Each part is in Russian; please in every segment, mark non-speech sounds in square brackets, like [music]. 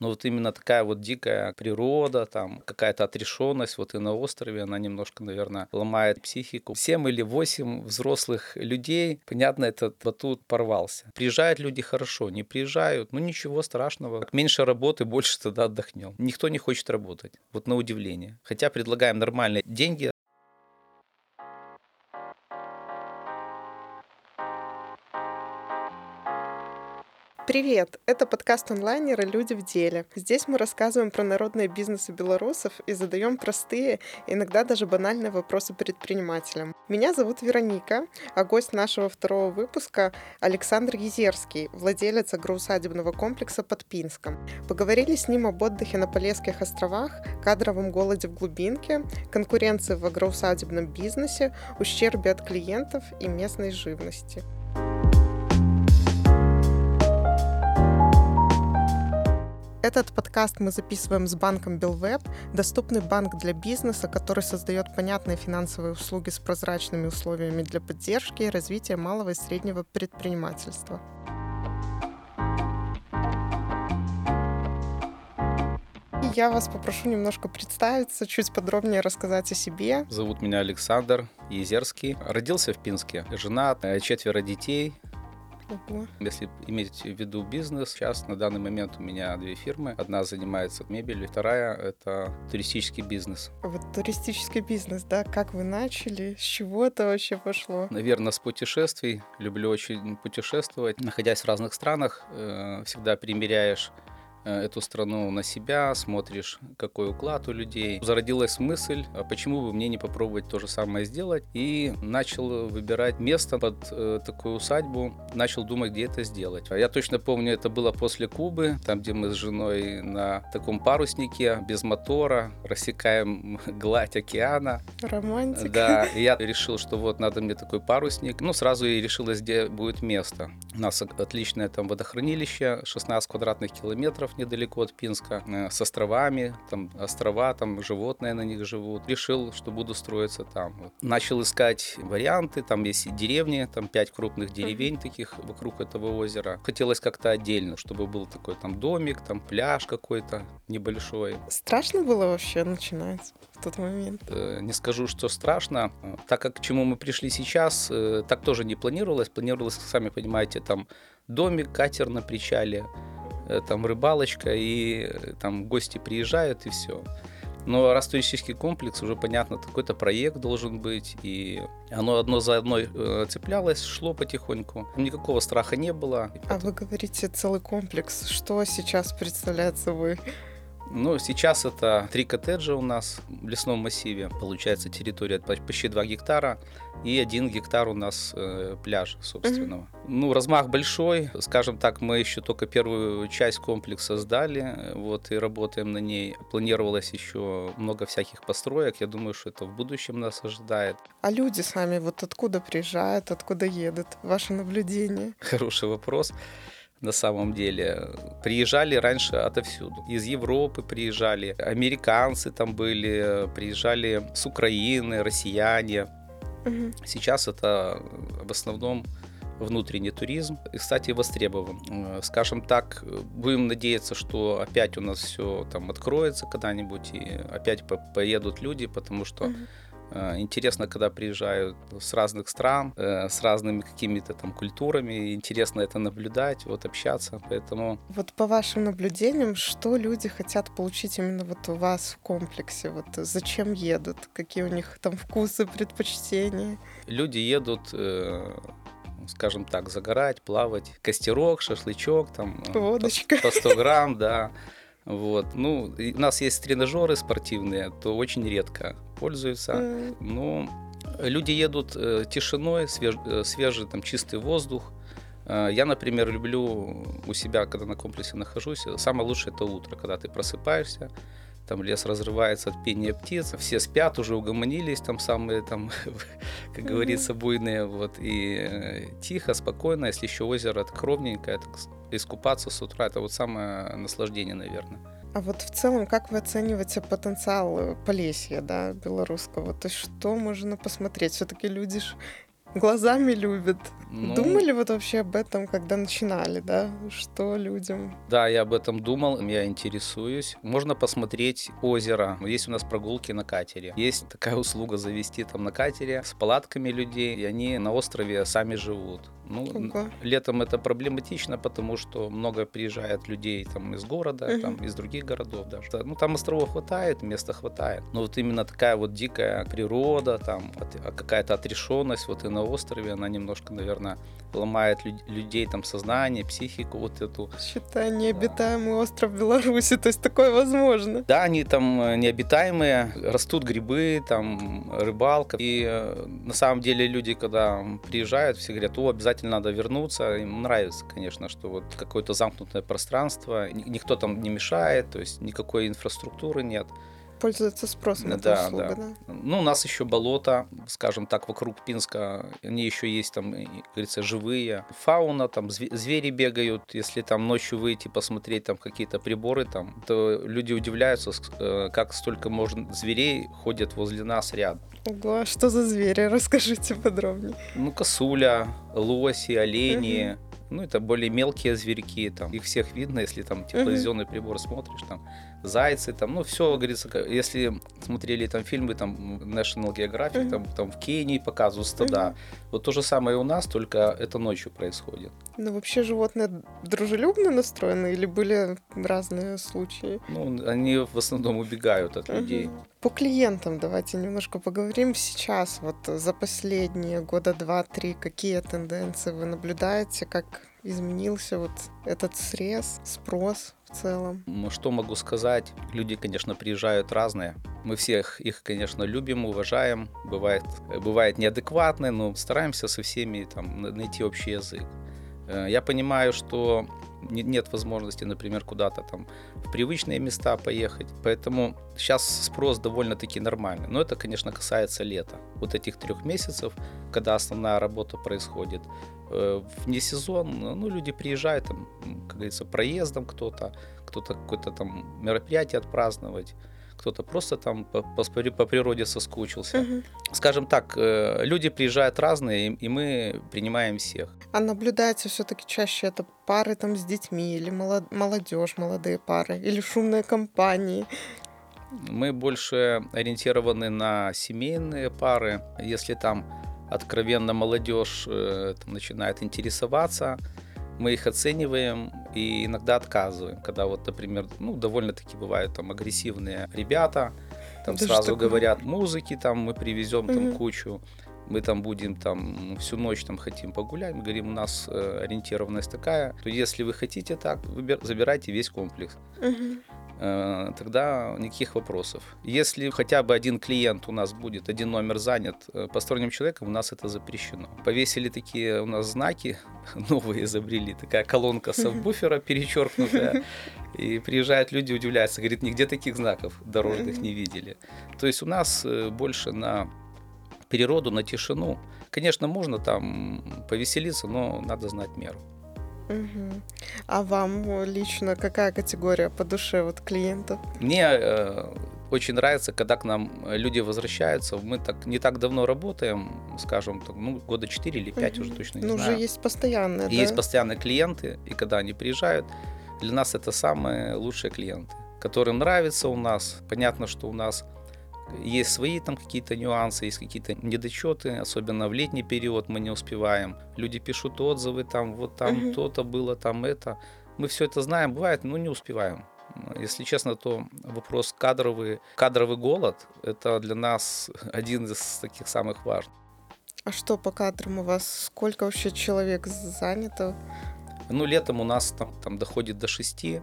Но вот именно такая вот дикая природа, там какая-то отрешенность вот и на острове, она немножко, наверное, ломает психику. Семь или восемь взрослых людей, понятно, этот батут порвался. Приезжают люди хорошо, не приезжают, ну ничего страшного. Меньше работы, больше тогда отдохнем. Никто не хочет работать, вот на удивление. Хотя предлагаем нормальные деньги, Привет! Это подкаст онлайнера «Люди в деле». Здесь мы рассказываем про народные бизнесы белорусов и задаем простые, иногда даже банальные вопросы предпринимателям. Меня зовут Вероника, а гость нашего второго выпуска Александр Езерский, владелец агроусадебного комплекса под Пинском. Поговорили с ним об отдыхе на Полесских островах, кадровом голоде в глубинке, конкуренции в агроусадебном бизнесе, ущербе от клиентов и местной живности. Этот подкаст мы записываем с банком Белвеб, доступный банк для бизнеса, который создает понятные финансовые услуги с прозрачными условиями для поддержки и развития малого и среднего предпринимательства. Я вас попрошу немножко представиться, чуть подробнее рассказать о себе. Зовут меня Александр Езерский. Родился в Пинске. Женат, э, четверо детей. Ого. Если иметь в виду бизнес, сейчас на данный момент у меня две фирмы. Одна занимается мебелью, вторая — это туристический бизнес. Вот туристический бизнес, да? Как вы начали? С чего это вообще пошло? Наверное, с путешествий. Люблю очень путешествовать. Находясь в разных странах, э, всегда примеряешь эту страну на себя, смотришь, какой уклад у людей. Зародилась мысль, а почему бы мне не попробовать то же самое сделать, и начал выбирать место под э, такую усадьбу, начал думать, где это сделать. А я точно помню, это было после Кубы, там, где мы с женой на таком паруснике, без мотора, рассекаем [laughs] гладь океана. Романтика. Да, и я решил, что вот надо мне такой парусник. Ну, сразу и решилась, где будет место. У нас отличное там водохранилище, 16 квадратных километров, остров недалеко от Пинска, э, с островами, там острова, там животные на них живут. Решил, что буду строиться там. Вот. Начал искать варианты, там есть деревни, там пять крупных деревень таких вокруг этого озера. Хотелось как-то отдельно, чтобы был такой там домик, там пляж какой-то небольшой. Страшно было вообще начинать? в тот момент? Э, не скажу, что страшно. Так как к чему мы пришли сейчас, э, так тоже не планировалось. Планировалось, сами понимаете, там домик, катер на причале, там рыбалочка, и э, там гости приезжают, и все. Но раз туристический комплекс, уже понятно, какой-то проект должен быть, и оно одно за одной э, цеплялось, шло потихоньку. Никакого страха не было. А вы говорите целый комплекс. Что сейчас представляет собой? Ну, сейчас это три коттеджа у нас в лесном массиве. Получается территория почти 2 гектара и 1 гектар у нас э, пляж собственного. Mm-hmm. Ну, размах большой. Скажем так, мы еще только первую часть комплекса сдали, вот, и работаем на ней. Планировалось еще много всяких построек. Я думаю, что это в будущем нас ожидает. А люди сами вот откуда приезжают, откуда едут? Ваше наблюдение? Хороший вопрос на самом деле. Приезжали раньше отовсюду. Из Европы приезжали, американцы там были, приезжали с Украины, россияне. Угу. Сейчас это в основном внутренний туризм. И, кстати, востребован. Э, скажем так, будем надеяться, что опять у нас все там откроется когда-нибудь и опять поедут люди, потому что угу Э, интересно, когда приезжают с разных стран, э, с разными какими-то там культурами. Интересно это наблюдать, вот общаться. Поэтому... Вот по вашим наблюдениям, что люди хотят получить именно вот у вас в комплексе? Вот зачем едут? Какие у них там вкусы, предпочтения? Люди едут э, скажем так, загорать, плавать, костерок, шашлычок, там, Водочка. По, по 100 грамм, да, вот. Ну, у нас есть тренажеры спортивные, то очень редко пользуются. Mm. Но люди едут э, тишиной, свеж, э, свежий там чистый воздух. Э, я, например, люблю у себя, когда на комплексе нахожусь, самое лучшее это утро, когда ты просыпаешься, там лес разрывается от пения птиц, все спят, уже угомонились, там самые, там, [laughs] как говорится, буйные, вот, и тихо, спокойно, если еще озеро кровненькое, так, искупаться с утра, это вот самое наслаждение, наверное. А вот в целом, как вы оцениваете потенциал Полесья, да, белорусского? То есть что можно посмотреть? Все-таки люди ж глазами любят. Ну, Думали вот вообще об этом, когда начинали, да? Что людям? Да, я об этом думал, я интересуюсь. Можно посмотреть озеро. Есть у нас прогулки на катере. Есть такая услуга завести там на катере с палатками людей, и они на острове сами живут. Ну, Ого. летом это проблематично, потому что много приезжает людей там из города, Мгм. там из других городов даже. Ну, там островов хватает, места хватает. Но вот именно такая вот дикая природа, там от- а какая-то отрешенность вот и на острове, она немножко, наверное, ломает лю- людей там сознание, психику вот эту. Считай, необитаемый остров Беларуси, то есть такое возможно. Да, они там э, необитаемые, растут грибы, там рыбалка. И э, на самом деле люди, когда приезжают, все говорят, о, обязательно надо вернуться. Им нравится, конечно, что вот какое-то замкнутое пространство, ни- никто там не мешает, то есть никакой инфраструктуры нет. Пользуется спросом эта Да, услуга, да. да? Ну, у нас еще болото, скажем так, вокруг Пинска. Они еще есть там, как говорится, живые. Фауна, там зве- звери бегают. Если там ночью выйти посмотреть там какие-то приборы, там, то люди удивляются, э, как столько можно зверей ходят возле нас рядом. Ого, а что за звери? Расскажите подробнее. Ну, косуля, лоси, олени. Ну, это более мелкие зверьки, там, их всех видно, если там тепловизионный прибор смотришь, там, зайцы, там, ну, все, говорится, если смотрели там фильмы, там, National Geographic, Мгм. там, там в Кении показывают стада, вот то же самое у нас, только это ночью происходит. Ну, вообще животные дружелюбно настроены или были разные случаи? Ну, они в основном убегают от людей. Мгм. По клиентам давайте немножко поговорим сейчас. Вот за последние года два-три какие тенденции вы наблюдаете, как изменился вот этот срез, спрос в целом? Что могу сказать? Люди, конечно, приезжают разные. Мы всех их, конечно, любим, уважаем. Бывает, э, бывает неадекватные, но стараемся со всеми там, на- найти общий язык. Э, Я понимаю, что нет возможности, например, куда-то там в привычные места поехать. Поэтому сейчас спрос довольно-таки нормальный. Но это, конечно, касается лета. Вот этих трех месяцев, когда основная работа происходит. Э, Вне сезон, ну, люди приезжают, там, как говорится, проездом кто-то, кто-то какое-то там мероприятие отпраздновать, кто-то просто там по, по, по природе соскучился. Мгм. Скажем так, э, люди приезжают разные, и, и мы принимаем всех. А наблюдается все-таки чаще это пары там с детьми или молодежь, молодые пары, или шумные компании. Мы больше ориентированы на семейные пары. Если там откровенно молодежь э, там начинает интересоваться, мы их оцениваем и иногда отказываем. Когда вот, например, ну, довольно-таки бывают там агрессивные ребята, там Даже сразу говорят, музыки там мы привезем там Мгм. кучу, мы там будем там всю ночь там хотим погулять, мы говорим, у нас э, ориентированность такая, то если вы хотите так, выбир- забирайте весь комплекс Мгм. Э, тогда никаких вопросов. Если хотя бы один клиент у нас будет, один номер занят э, посторонним человеком, у нас это запрещено. Повесили такие у нас знаки, [laughs] новые изобрели, такая колонка сабвуфера перечеркнутая, [laughs] и приезжают люди, удивляются, говорит, нигде таких знаков дорожных не видели. То есть у нас э, больше на природу, на тишину. Конечно, можно там повеселиться, но надо знать меру. А вам э, лично какая категория по душе вот клиентов? Мне э, очень нравится, когда к нам э, люди возвращаются. Мы так не так давно работаем, скажем, так, ну, года 4 или 5 уже Мгм. точно не Ну, знаю. уже есть постоянные, И да? есть постоянные клиенты, и когда они приезжают, для нас это самые лучшие клиенты, которым нравится у нас. Понятно, что у нас есть свои там какие-то нюансы, есть какие-то недочеты, особенно в летний период мы не успеваем. Люди пишут отзывы, там вот там Мгм. то-то было, там это. Мы все это знаем, бывает, но не успеваем. Если честно, то вопрос кадровый, кадровый голод – это для нас [laughs] один из таких самых важных. А что по кадрам у вас? Сколько вообще человек занято? Ну, летом у нас там, там доходит до шести.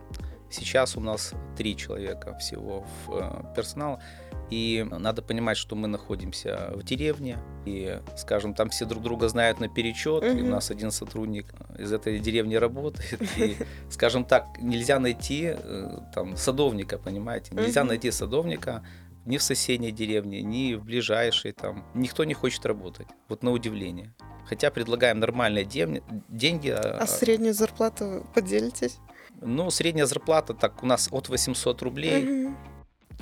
Сейчас у нас три человека всего в э, персонал. И надо понимать, что мы находимся в деревне. И, скажем, там все друг друга знают наперечет. И у нас один сотрудник из этой деревни работает. И, скажем так, нельзя найти э, там садовника, понимаете? Нельзя Мгм. найти садовника ни в соседней деревне, ни в ближайшей. Там. Никто не хочет работать. Вот на удивление. Хотя предлагаем нормальные деньги. А среднюю зарплату поделитесь? Ну, средняя зарплата так у нас от 800 рублей. Мгм.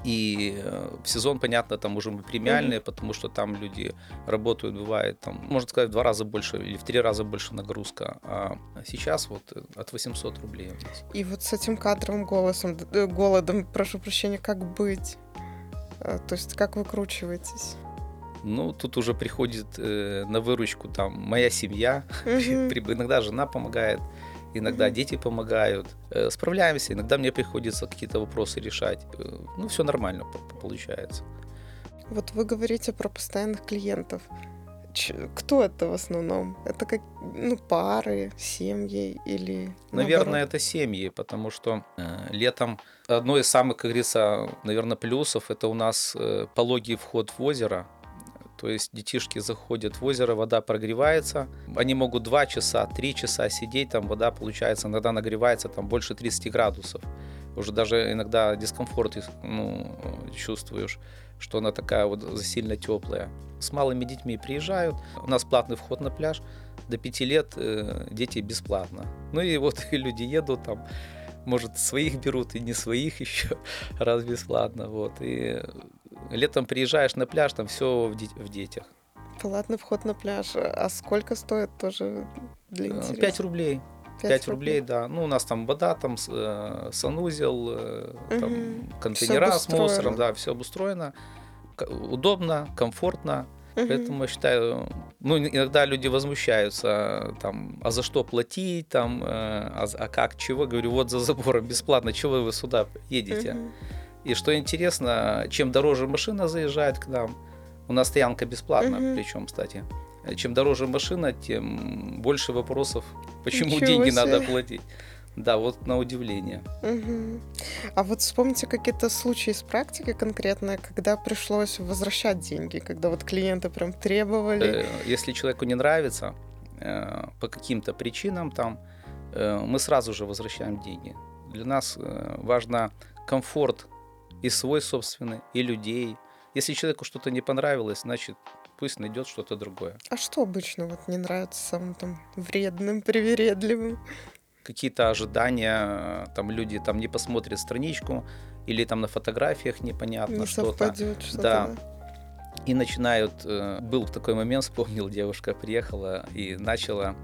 И э, в сезон, понятно, там уже мы премиальные, mm-hmm. потому что там люди работают, бывает, там, можно сказать, в два раза больше или в три раза больше нагрузка. А сейчас вот э, от 800 рублей у нас. И вот с этим кадровым голосом, э, голодом, прошу прощения, как быть? То есть как выкручиваетесь? Ну, тут уже приходит э, на выручку там моя семья, mm-hmm. [laughs] иногда жена помогает, иногда mm-hmm. дети помогают. Э, справляемся, иногда мне приходится какие-то вопросы решать. Э, ну, все нормально получается. Вот вы говорите про постоянных клиентов. Ч- кто это в основном? Это как ну, пары, семьи или... Наверное, наоборот? это семьи, потому что э, летом одно из самых, как говорится, наверное, плюсов это у нас э, пологий вход в озеро. То есть детишки заходят в озеро, вода прогревается. Они могут 2 часа, 3 часа сидеть, там вода получается, иногда нагревается там больше 30 градусов. Уже даже иногда дискомфорт ну, чувствуешь, что она такая вот засильно теплая. С малыми детьми приезжают. У нас платный вход на пляж. До 5 лет э, дети бесплатно. Ну и вот и [laughs] люди едут там, может, своих берут и не своих [laughs] еще раз бесплатно. Вот. И Летом приезжаешь на пляж, там все в, де- в детях. Платный вход на пляж. А сколько стоит тоже для э, интереса? 5 рублей. 5, 5 рублей, да. Ну, у нас там вода, там э, санузел, э, там угу. контейнера с мусором, да, все обустроено. Удобно, комфортно. Угу. Поэтому я считаю, ну, иногда люди возмущаются, там, а за что платить, там, э, а, а как, чего? Говорю, вот за забором бесплатно, чего вы сюда едете? Угу. И что интересно, чем дороже машина заезжает к нам, у нас стоянка бесплатна, угу. причем, кстати. Чем дороже машина, тем больше вопросов, [laughs] почему Ничего деньги себе. надо платить. Да, вот на удивление. Угу. А вот вспомните какие-то случаи из практики конкретно, когда пришлось возвращать деньги, когда вот клиенты прям требовали. Э, если человеку не нравится э, по каким-то причинам, там э, мы сразу же возвращаем деньги. Для нас важно комфорт и свой собственный, и людей. Если человеку что-то не понравилось, значит, пусть найдет что-то другое. А что обычно вот не нравится самым там вредным, привередливым? Какие-то ожидания, там люди там не посмотрят страничку, или там на фотографиях непонятно не что-то. Что-то да. да. И начинают, э, был такой момент, вспомнил, девушка приехала и начала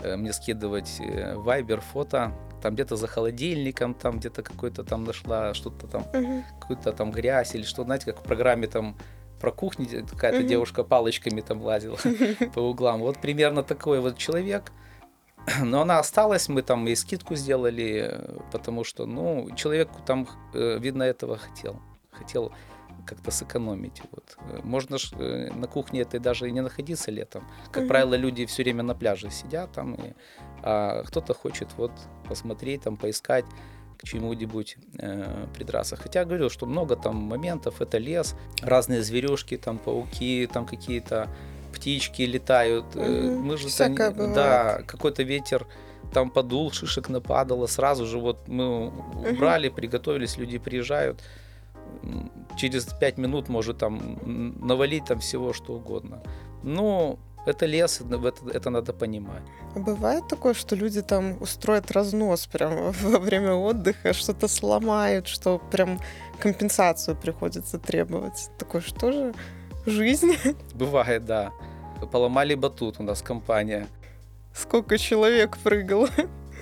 э, мне скидывать вайбер э, фото там где-то за холодильником, там где-то какой-то там нашла что-то там, угу. какую-то там грязь или что, знаете, как в программе там про кухню какая-то угу. девушка палочками там лазила [laughs] по углам. Вот примерно такой вот человек. [clears throat] Но она осталась, мы там и скидку сделали, потому что, ну, человеку там, э, видно, этого хотел. Хотел как-то сэкономить. Вот. Можно ж э, на кухне этой даже и не находиться летом. Как угу. правило, люди все время на пляже сидят там, и, а кто-то хочет вот посмотреть, там, поискать к чему-нибудь э, придраться. Хотя говорю, что много там моментов, это лес, разные зверюшки, там пауки, там какие-то птички летают. Угу. Мы же там, да, какой-то ветер там подул, шишек нападало, сразу же вот мы убрали, угу. приготовились, люди приезжают, через пять минут может там навалить там всего что угодно. Но это лес, это, это надо понимать. А бывает такое, что люди там устроят разнос прямо [laughs] во время отдыха, что-то сломают, что прям компенсацию приходится требовать. Такое что же жизнь? [laughs] Бывает, да. Поломали батут у нас компания. Сколько человек прыгало?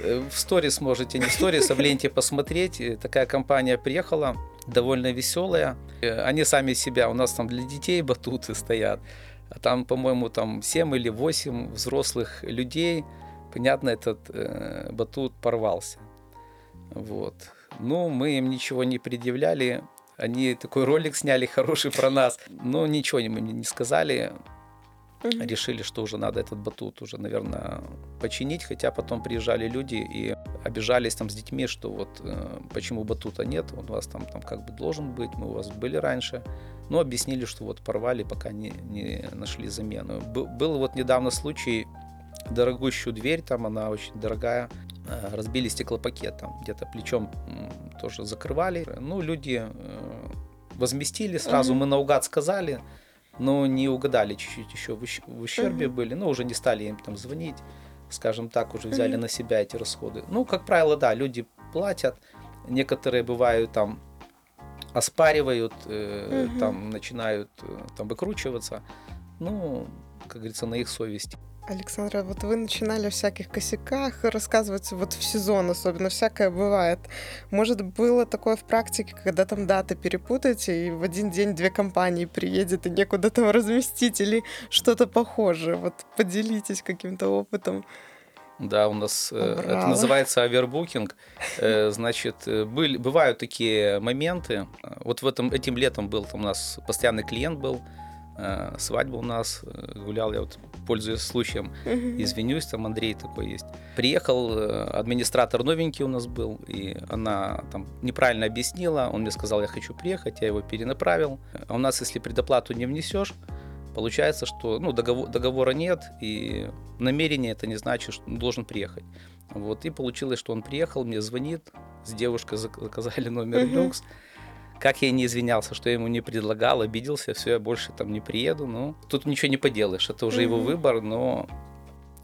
Э, в сторис можете, не в сторис, а в ленте посмотреть. Такая компания приехала, довольно веселая. Э, они сами себя, у нас там для детей батуты стоят. А там, по-моему, там 7 или 8 взрослых людей. Понятно, этот э, батут порвался. Вот. Ну, мы им ничего не предъявляли. Они такой ролик сняли хороший про нас. Но ничего им не сказали. Угу. Решили, что уже надо этот батут уже, наверное, починить. Хотя потом приезжали люди и обижались там с детьми, что вот э, почему батута нет, у вас там, там как бы должен быть, мы у вас были раньше. Но объяснили, что вот порвали, пока не, не нашли замену. Был, был вот недавно случай, дорогущую дверь, там она очень дорогая, э, разбили стеклопакет, там где-то плечом тоже закрывали. Ну, люди э, возместили сразу, угу. мы наугад сказали, но не угадали чуть-чуть еще в ущербе угу. были, ну, уже не стали им там звонить, скажем так, уже взяли угу. на себя эти расходы. Ну, как правило, да, люди платят, некоторые бывают там оспаривают, э, угу. там начинают э, там выкручиваться. Ну, как говорится, на их совести. Александра, вот вы начинали о всяких косяках рассказывать, вот в сезон особенно, всякое бывает. Может, было такое в практике, когда там даты перепутаете, и в один день две компании приедет, и некуда там разместить, или что-то похожее? Вот поделитесь каким-то опытом. Да, у нас. Э, это называется овербукинг. Э, значит, э, были, бывают такие моменты. Вот в этом, этим летом был там у нас постоянный клиент был, свадьба у нас, гулял я вот, пользуясь случаем, извинюсь, там Андрей такой есть. Приехал администратор новенький у нас был, и она там неправильно объяснила, он мне сказал, я хочу приехать, я его перенаправил. А у нас, если предоплату не внесешь, Получается, что ну, договор, договора нет, и намерение это не значит, что он должен приехать. Вот, и получилось, что он приехал, мне звонит, с девушкой заказали номер uh-huh. Как я не извинялся, что я ему не предлагал, обиделся, все, я больше там не приеду. Ну, тут ничего не поделаешь, это уже uh-huh. его выбор, но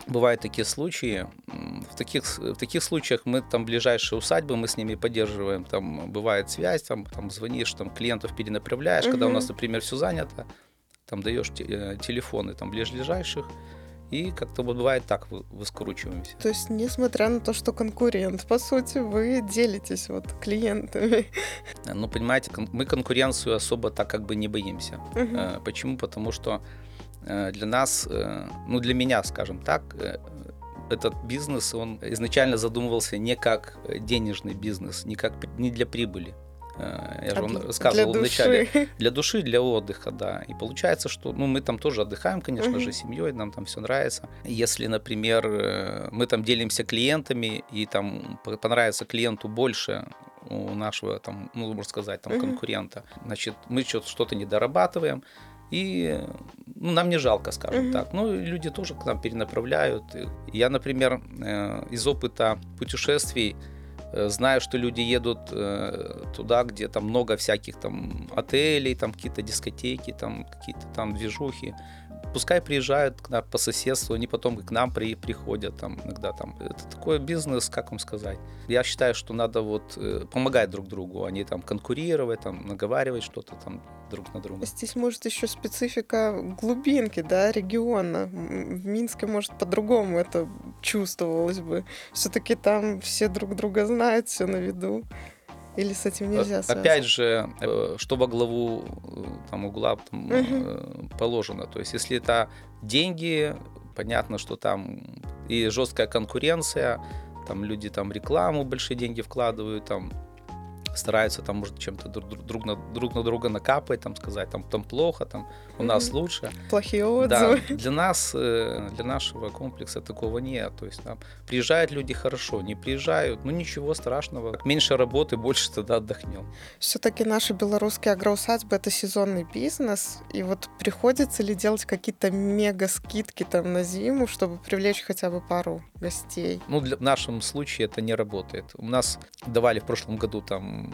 бывают такие случаи. В таких, в таких случаях мы там ближайшие усадьбы, мы с ними поддерживаем, там бывает связь, там, там звонишь, там клиентов перенаправляешь, uh-huh. когда у нас, например, все занято там даешь э, телефоны там ближайших, и как-то вот бывает так выскручиваемся. То есть, несмотря на то, что конкурент, по сути, вы делитесь вот клиентами. Ну, понимаете, мы конкуренцию особо так как бы не боимся. Угу. Почему? Потому что э, для нас, ну, для меня, скажем так, этот бизнес, он изначально задумывался не как денежный бизнес, не, как, не для прибыли. Э, я же вам рассказывал для вначале. Души. [laughs] Для души, для отдыха, да. И получается, что ну, мы там тоже отдыхаем, конечно угу. же, семьей, нам там все нравится. Если, например, э, мы там делимся клиентами, и там понравится клиенту больше у нашего, там, ну, можно сказать, там, угу. конкурента, значит, мы что-то не дорабатываем, и ну, нам не жалко, скажем угу. так. Ну, люди тоже к нам перенаправляют. Я, например, э, из опыта путешествий знаю, что люди едут э, туда, где там много всяких там отелей, там какие-то дискотеки, там какие-то там движухи пускай приезжают к нам по соседству, они потом к нам при, приходят там иногда там. Это такой бизнес, как вам сказать. Я считаю, что надо вот э, помогать друг другу, а не там конкурировать, там наговаривать что-то там друг на друга. Здесь может еще специфика глубинки, да, региона. В Минске, может, по-другому это чувствовалось бы. Все-таки там все друг друга знают, все на виду. Или с этим нельзя связать? Опять же, э, что во главу э, там, угла там, угу. положено. То есть, если это деньги, понятно, что там и жесткая конкуренция, там люди там рекламу большие деньги вкладывают, там стараются там, может, чем-то друг, друг, на, друг на друга накапать, там сказать, там, там плохо, там у нас лучше. Плохие отзывы. Да, для нас, э, для нашего комплекса такого нет. То есть там приезжают люди хорошо, не приезжают, ну ничего страшного. Меньше работы, больше тогда отдохнем. Все-таки наши белорусские агроусадьбы это сезонный бизнес, и вот приходится ли делать какие-то мега скидки там на зиму, чтобы привлечь хотя бы пару гостей? Ну, для, в нашем случае это не работает. У нас давали в прошлом году там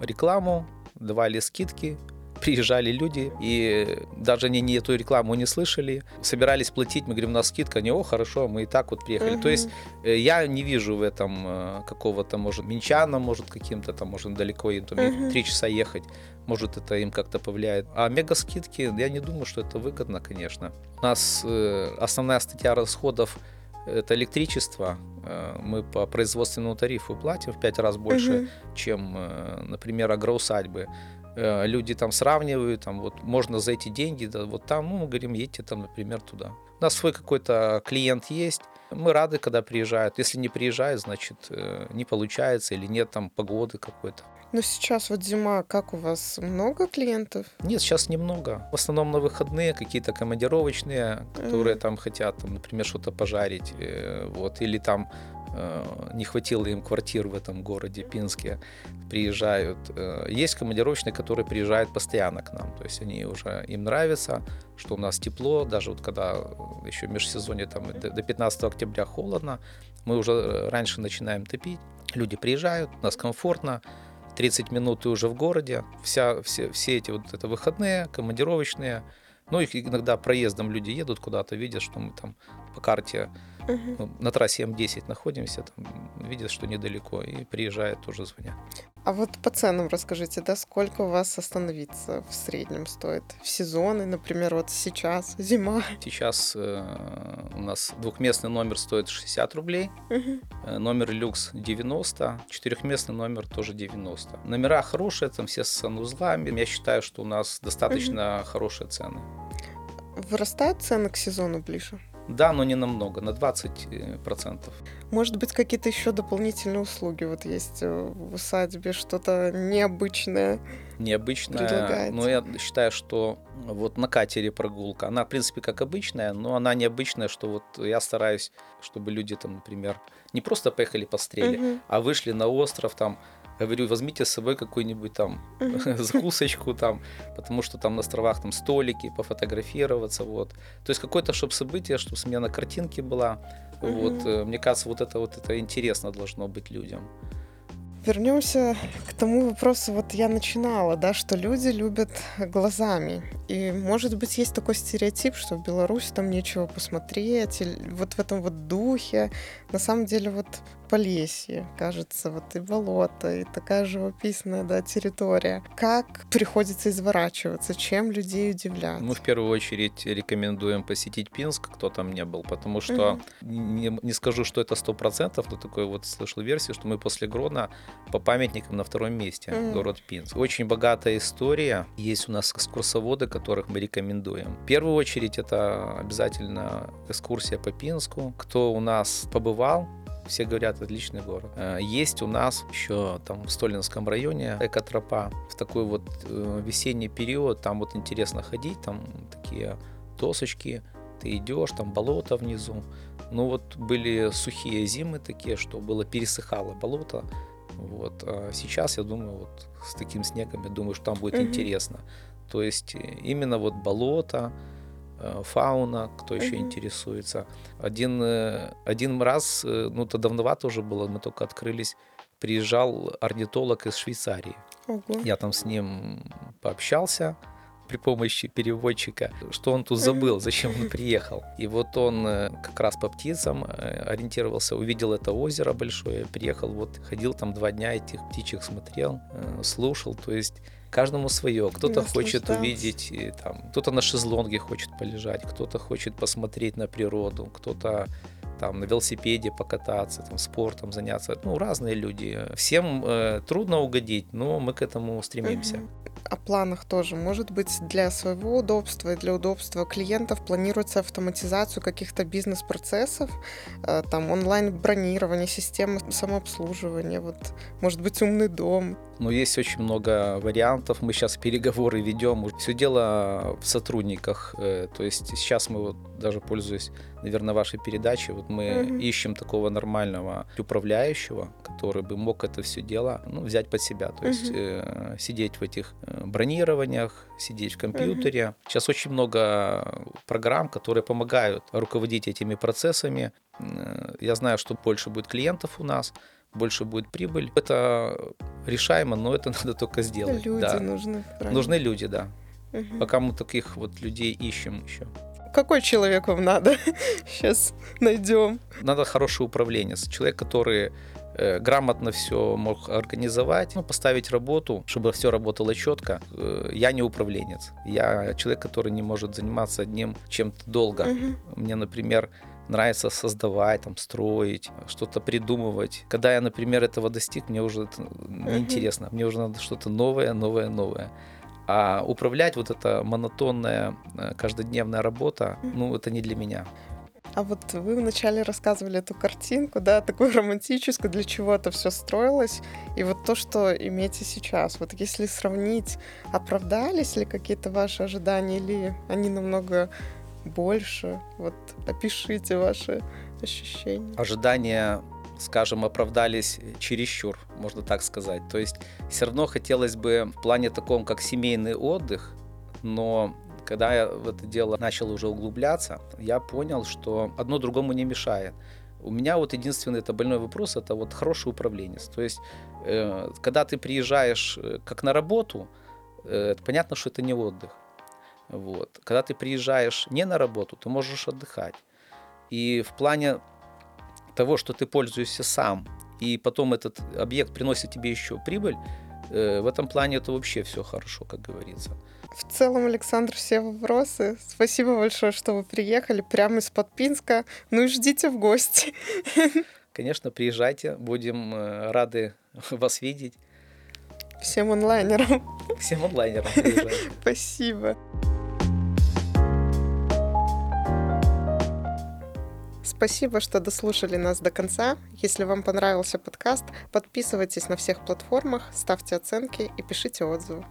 рекламу, давали скидки, приезжали люди, и даже они не эту рекламу не слышали, собирались платить, мы говорим, у нас скидка, не, о, хорошо, мы и так вот приехали. Угу. То есть э, я не вижу в этом э, какого-то, может, минчана, может, каким-то там, может, далеко, им там угу. три часа ехать, может, это им как-то повлияет. А мега скидки, я не думаю, что это выгодно, конечно. У нас э, основная статья расходов это электричество. Э, мы по производственному тарифу платим в пять раз больше, угу. чем, э, например, агроусадьбы. Э, люди там сравнивают, там вот можно за эти деньги, да, вот там, ну, мы говорим, едьте там, например, туда. У нас свой какой-то клиент есть, мы рады, когда приезжают. Если не приезжают, значит, не получается или нет там погоды какой-то. Ну сейчас вот зима, как у вас много клиентов? Нет, сейчас немного. В основном на выходные какие-то командировочные, которые mm. там хотят, там, например, что-то пожарить, э, вот, или там э, не хватило им квартир в этом городе Пинске, приезжают. Э, есть командировочные, которые приезжают постоянно к нам, то есть они уже, им нравится, что у нас тепло, даже вот когда еще в межсезонье там до 15 октября холодно, мы уже раньше начинаем топить, люди приезжают, у нас комфортно, 30 минут ты уже в городе, вся, все, все эти вот это выходные, командировочные, ну, их иногда проездом люди едут куда-то, видят, что мы там по карте uh-huh. ну, на трассе М10 находимся, там, видят, что недалеко, и приезжают, тоже звонят. А вот по ценам расскажите, да, сколько у вас остановиться в среднем стоит в сезоны, например, вот сейчас, зима? Сейчас э, у нас двухместный номер стоит 60 рублей, э, номер люкс 90, четырехместный номер тоже 90. Номера хорошие, там все с санузлами. Я считаю, что у нас достаточно хорошие цены. Вырастают цены к сезону ближе? Да, но не намного, на 20%. процентов. Может быть, какие-то еще дополнительные услуги вот есть э, в усадьбе, что-то необычное? необычная. Предлагается. Но я считаю, что вот на катере прогулка, она, в принципе, как обычная, но она необычная, что вот я стараюсь, чтобы люди там, например, не просто поехали пострели, Мгм, а вышли на остров, там, говорю, возьмите с собой какую-нибудь там [laughs] закусочку там, потому что там на островах там столики, пофотографироваться, вот. То есть какое-то, чтобы событие, чтобы смена картинки была, вот. Э, Мне кажется, вот это вот это интересно должно быть людям. Вернемся к тому вопросу, вот я начинала, да, что люди любят глазами. И, может быть, есть такой стереотип, что в Беларуси там нечего посмотреть, или вот в этом вот духе. На самом деле вот Полесье, кажется, вот и болото, и такая живописная, да, территория. Как приходится изворачиваться, чем людей удивлять? Мы в первую очередь рекомендуем посетить Пинск, кто там не был, потому что Мгм. не, не скажу, что это сто процентов, но такой вот слышал версию, что мы после Гродно по памятникам на втором месте, Мгм. город Пинск. Очень богатая история, есть у нас экскурсоводы, которых мы рекомендуем. В первую очередь это обязательно экскурсия по Пинску. Кто у нас побывал, все говорят, отличный город. Э, Есть у нас еще там в Столинском районе экотропа. В такой вот э, весенний период там вот интересно ходить, там такие досочки, ты идешь, там болото внизу. Ну вот были сухие зимы такие, что было пересыхало болото. Вот. А сейчас, я думаю, вот с таким снегом, я думаю, что там будет Мгм. интересно. То есть э, именно вот болото, фауна, кто еще Мгм. интересуется. Один, э, один раз, э, ну то давновато уже было, мы только открылись, приезжал орнитолог из Швейцарии. Ого. Я там с ним пообщался при помощи переводчика, что он тут забыл, зачем он приехал. И вот он э, как раз по птицам э, ориентировался, увидел это озеро большое, приехал, вот ходил там два дня, этих птичек смотрел, э, слушал, то есть каждому свое. Кто-то хочет увидеть, там, кто-то на шезлонге хочет полежать, кто-то хочет посмотреть на природу, кто-то там на велосипеде покататься, там спортом заняться. Ну, разные люди. Всем э, трудно угодить, но мы к этому стремимся. Мгм. О планах тоже. Может быть, для своего удобства и для удобства клиентов планируется автоматизацию каких-то бизнес-процессов, э, там онлайн-бронирование, системы самообслуживания, вот, может быть, умный дом. Но есть очень много вариантов. Мы сейчас переговоры ведем. Все дело в сотрудниках. Э, То есть сейчас мы вот даже пользуясь, наверное, вашей передачей, вот мы Мгм. ищем такого нормального управляющего, который бы мог это все дело ну, взять под себя. То есть Мгм. э, сидеть в этих э, бронированиях, сидеть в компьютере. Сейчас очень много программ, которые помогают руководить этими процессами. Э, Я знаю, что больше будет клиентов у нас, больше будет прибыль. Это решаемо, но это [laughs] надо только сделать. Люди да. нужны. правильно. Нужны люди, да. Мгм. Пока мы таких вот людей ищем еще. Какой человек вам надо? [laughs] Сейчас найдем. Надо хороший управленец, человек, который э, грамотно все мог организовать, ну, поставить работу, чтобы все работало четко. Э, я не управленец. Я человек, который не может заниматься одним чем-то долго. Мгм. Мне, например, нравится создавать, там, строить, что-то придумывать. Когда я, например, этого достиг, мне уже это неинтересно. Мне уже надо что-то новое, новое, новое. А управлять вот эта монотонная э, каждодневная работа, ну, это не для меня. А вот вы вначале рассказывали эту картинку, да, такую романтическую, для чего это все строилось, и вот то, что имеете сейчас. Вот если сравнить, оправдались ли какие-то ваши ожидания, или они намного больше? Вот опишите ваши ощущения. ожидания, скажем, оправдались чересчур, можно так сказать. То есть все равно хотелось бы в плане таком, как семейный отдых, но когда я в это дело начал уже углубляться, я понял, что одно другому не мешает. У меня вот единственный это больной вопрос, это вот хороший управленец. То есть, э, когда ты приезжаешь э, как на работу, э, понятно, что это не отдых. Вот. Когда ты приезжаешь не на работу, ты можешь отдыхать. И в плане того, что ты пользуешься сам, и потом этот объект приносит тебе еще прибыль, э, в этом плане это вообще все хорошо, как говорится. В целом, Александр, все вопросы. Спасибо большое, что вы приехали прямо из-под Пинска. Ну и ждите в гости. Конечно, приезжайте, будем э, рады [laughs] вас видеть. Всем онлайнерам. Всем онлайнерам [laughs] Спасибо. Спасибо, что дослушали нас до конца. Если вам понравился подкаст, подписывайтесь на всех платформах, ставьте оценки и пишите отзывы.